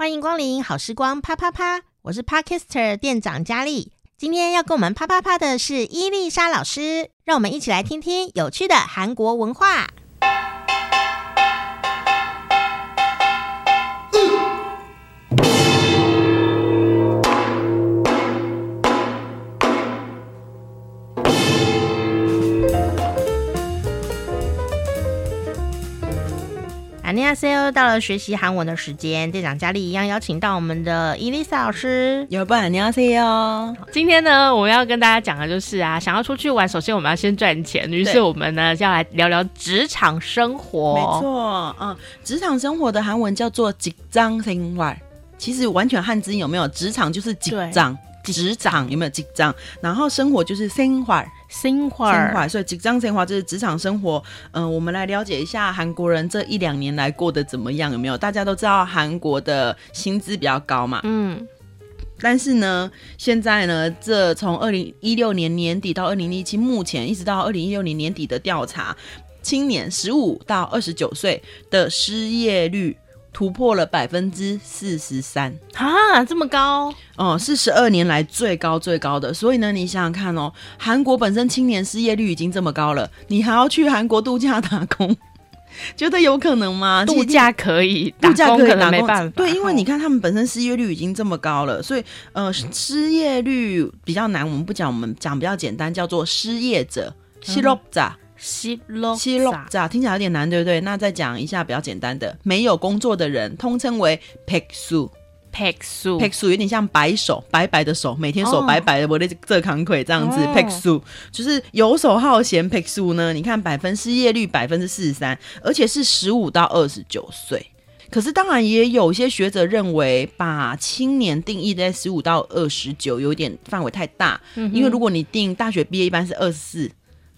欢迎光临好时光啪啪啪，我是 Parkister 店长佳丽。今天要跟我们啪啪啪的是伊丽莎老师，让我们一起来听听有趣的韩国文化。那 C O 到了学习韩文的时间，店长佳丽一样邀请到我们的伊丽莎老师。有好你好 C O，今天呢，我们要跟大家讲的就是啊，想要出去玩，首先我们要先赚钱。于是我们呢，要来聊聊职场生活。没错，嗯，职场生活的韩文叫做紧张生活。其实完全汉字有没有？职场就是紧张，职场有没有紧张？然后生活就是生活。生活，生活。所以职场生活就是职场生活。嗯、呃，我们来了解一下韩国人这一两年来过得怎么样？有没有？大家都知道韩国的薪资比较高嘛。嗯。但是呢，现在呢，这从二零一六年年底到二零一七，目前一直到二零一六年年底的调查，青年十五到二十九岁的失业率。突破了百分之四十三啊，这么高哦，是十二年来最高最高的。所以呢，你想想看哦，韩国本身青年失业率已经这么高了，你还要去韩国度假打工，觉得有可能吗？度假可以，度假可以，打工没办法。对，因为你看他们本身失业率已经这么高了，所以呃，失业率比较难，我们不讲，我们讲比较简单，叫做失业者，失业者。西喽咋听起来有点难对不对？那再讲一下比较简单的没有工作的人通称为 pick 树 pick 树 pick 树有点像白手白白的手每天手白白的我的这扛腿这样子 pick 树就是游手好闲 pick 树呢？你看百分失业率百分之四十三而且是十五到二十九岁。可是当然也有些学者认为把青年定义在十五到二十九有点范围太大嗯因为如果你定大学毕业一般是二十四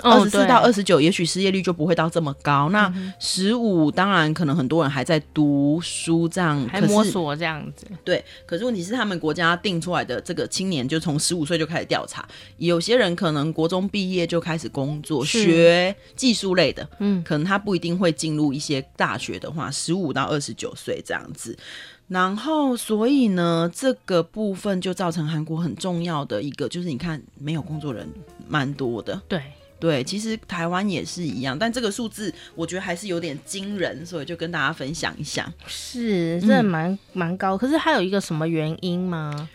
二十四到二十九，也许失业率就不会到这么高。嗯、那十五，当然可能很多人还在读书，这样还摸索这样子。对，可是问题是他们国家定出来的这个青年，就从十五岁就开始调查。有些人可能国中毕业就开始工作，学技术类的，嗯，可能他不一定会进入一些大学的话，十五到二十九岁这样子。然后，所以呢，这个部分就造成韩国很重要的一个，就是你看没有工作人蛮多的，对。对，其实台湾也是一样，但这个数字我觉得还是有点惊人，所以就跟大家分享一下。是，真的蛮、嗯、蛮高。可是它有一个什么原因吗？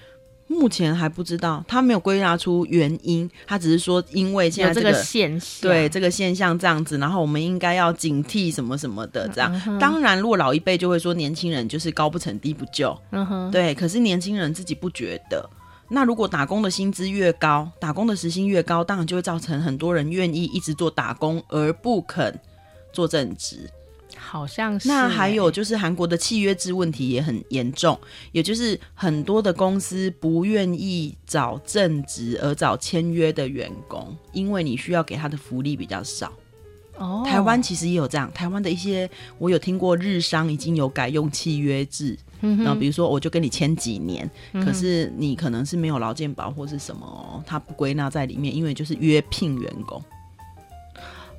目前还不知道，他没有归纳出原因，他只是说因为现在、这个、现象，对这个现象这样子，然后我们应该要警惕什么什么的这样。嗯、当然，如果老一辈就会说年轻人就是高不成低不就，嗯哼，对。可是年轻人自己不觉得。那如果打工的薪资越高，打工的时薪越高，当然就会造成很多人愿意一直做打工而不肯做正职。好像是。那还有就是韩国的契约制问题也很严重，也就是很多的公司不愿意找正职而找签约的员工，因为你需要给他的福利比较少。哦，台湾其实也有这样，台湾的一些我有听过日商已经有改用契约制。嗯，然后比如说，我就跟你签几年，嗯，可是你可能是没有劳健保或是什么，他不归纳在里面，因为就是约聘员工。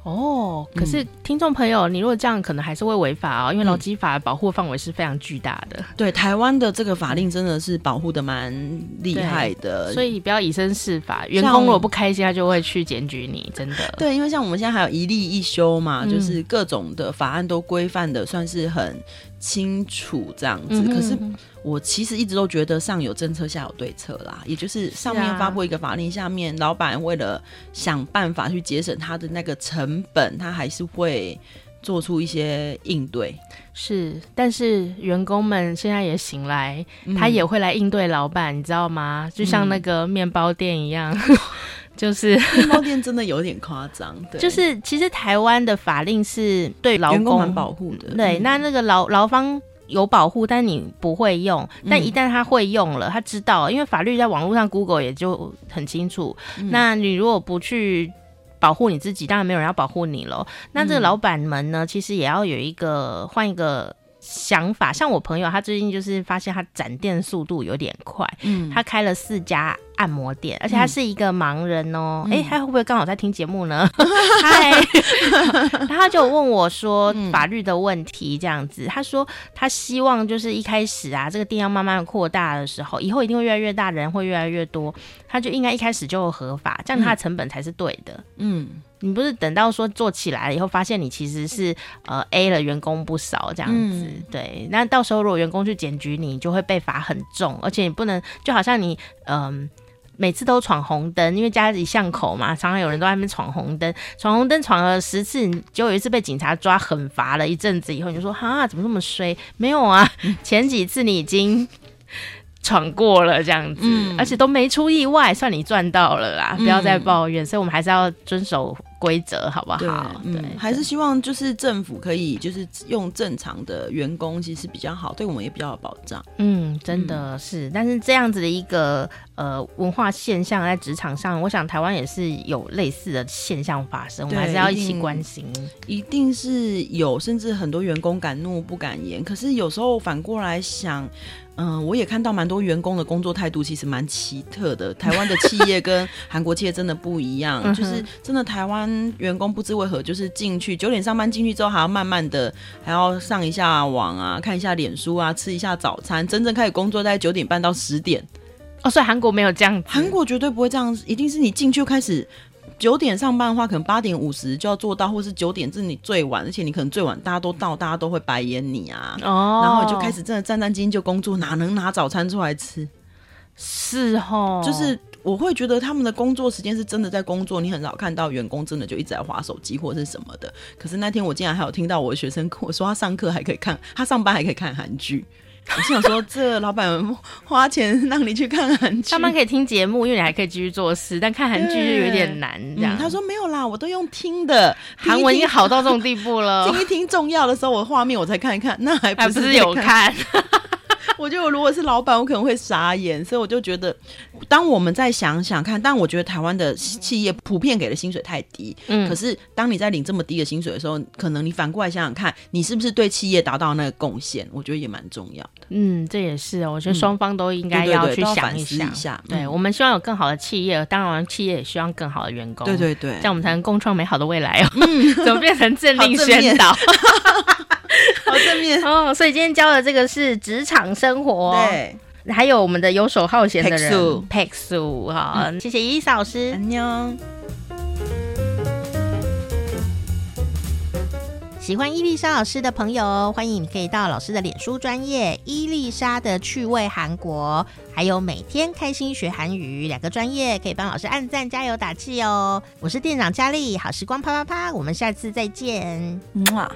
哦，可是听众朋友，嗯，你如果这样，可能还是会违法哦，因为劳基法保护范围是非常巨大的。对，台湾的这个法令真的是保护的蛮厉害的，所以不要以身试法。员工如果不开心，他就会去检举你，真的。对，因为像我们现在还有一例一休嘛，嗯，就是各种的法案都规范的算是很清楚这样子，嗯。可是我其实一直都觉得上有政策下有对策啦，也就是上面发布一个法令，下面老板为了想办法去节省他的那个成本，他还是会做出一些应对。是，但是员工们现在也醒来，他也会来应对老板，你知道吗？就像那个面包店一样，嗯、就是面包店真的有点夸张。对，就是其实台湾的法令是对劳工蛮保护的，对，那那个劳劳方。有保护，但你不会用。但一旦他会用了，嗯、他知道，因为法律在网络上，Google 也就很清楚。嗯、那你如果不去保护你自己，当然没有人要保护你了。那这个老板们呢，其实也要有一个换一个想法。像我朋友，他最近就是发现他展店速度有点快，嗯，他开了四家按摩店，而且他是一个盲人哦。哎、嗯，他会不会刚好在听节目呢？嗨，他就问我说法律的问题这样子。他说他希望就是一开始啊，这个店要慢慢扩大的时候，以后一定会越来越大，人会越来越多，他就应该一开始就合法，这样他的成本才是对的。嗯。你不是等到说做起来了以后，发现你其实是呃 A 了员工不少这样子，嗯、对。那到时候如果员工去检举你，就会被罚很重，而且你不能就好像你嗯、呃、每次都闯红灯，因为家里巷口嘛，常常有人都在那边闯红灯，闯红灯闯了十次，你就有一次被警察抓，很罚了一阵子以后，你就说哈怎么这么衰？没有啊，前几次你已经。闯过了这样子，嗯、而且都没出意外，算你赚到了啦！不要再抱怨，嗯、所以我们还是要遵守规则，好不好？对，还是希望就是政府可以就是用正常的员工，其实比较好，对我们也比较有保障。嗯，真的是，嗯、但是这样子的一个呃文化现象在职场上，我想台湾也是有类似的现象发生，我们还是要一起关心。一定是有，甚至很多员工敢怒不敢言，可是有时候反过来想。嗯，我也看到蛮多员工的工作态度其实蛮奇特的。台湾的企业跟韩国企业真的不一样，就是真的台湾员工不知为何就是进去九点上班进去之后还要慢慢的还要上一下网啊，看一下脸书啊，吃一下早餐，真正开始工作在九点半到十点。哦，所以韩国没有这样，韩国绝对不会这样，一定是你进去开始。九点上班的话，可能八点五十就要做到，或是九点是你最晚，而且你可能最晚大家都到，大家都会白眼你啊。哦，然后你就开始真的战战兢兢就工作，哪能拿早餐出来吃？是哦，就是我会觉得他们的工作时间是真的在工作，你很少看到员工真的就一直在划手机或者是什么的。可是那天我竟然还有听到我的学生跟我说，他上课还可以看，他上班还可以看韩剧。我是想说，这老板花钱让你去看韩剧，他们可以听节目，因为你还可以继续做事，但看韩剧就有点难。这样、嗯，他说没有啦，我都用听的，韩文已经好到这种地步了。听一听重要的时候，我画面我才看一看，那还不是，还不是有看。我觉得我如果是老板，我可能会傻眼，所以我就觉得，当我们再想想看，但我觉得台湾的企业普遍给的薪水太低，嗯，可是当你在领这么低的薪水的时候，可能你反过来想想看，你是不是对企业达到那个贡献？我觉得也蛮重要的。嗯，这也是，我觉得双方都应该要去想一想。一下，对，我们希望有更好的企业，当然企业也希望更好的员工。对对对，这样我们才能共创美好的未来哦。嗯，怎么变成政令宣导？好正面。哦，所以今天教的这个是职场生活，对，还有我们的游手好闲的人，佩书哈，谢谢伊丽莎老师。喜欢伊丽莎老师的朋友，欢迎你可以到老师的脸书专业伊丽莎的趣味韩国，还有每天开心学韩语两个专业，可以帮老师按赞加油打气哦。我是店长佳丽，好时光啪啪啪，我们下次再见，么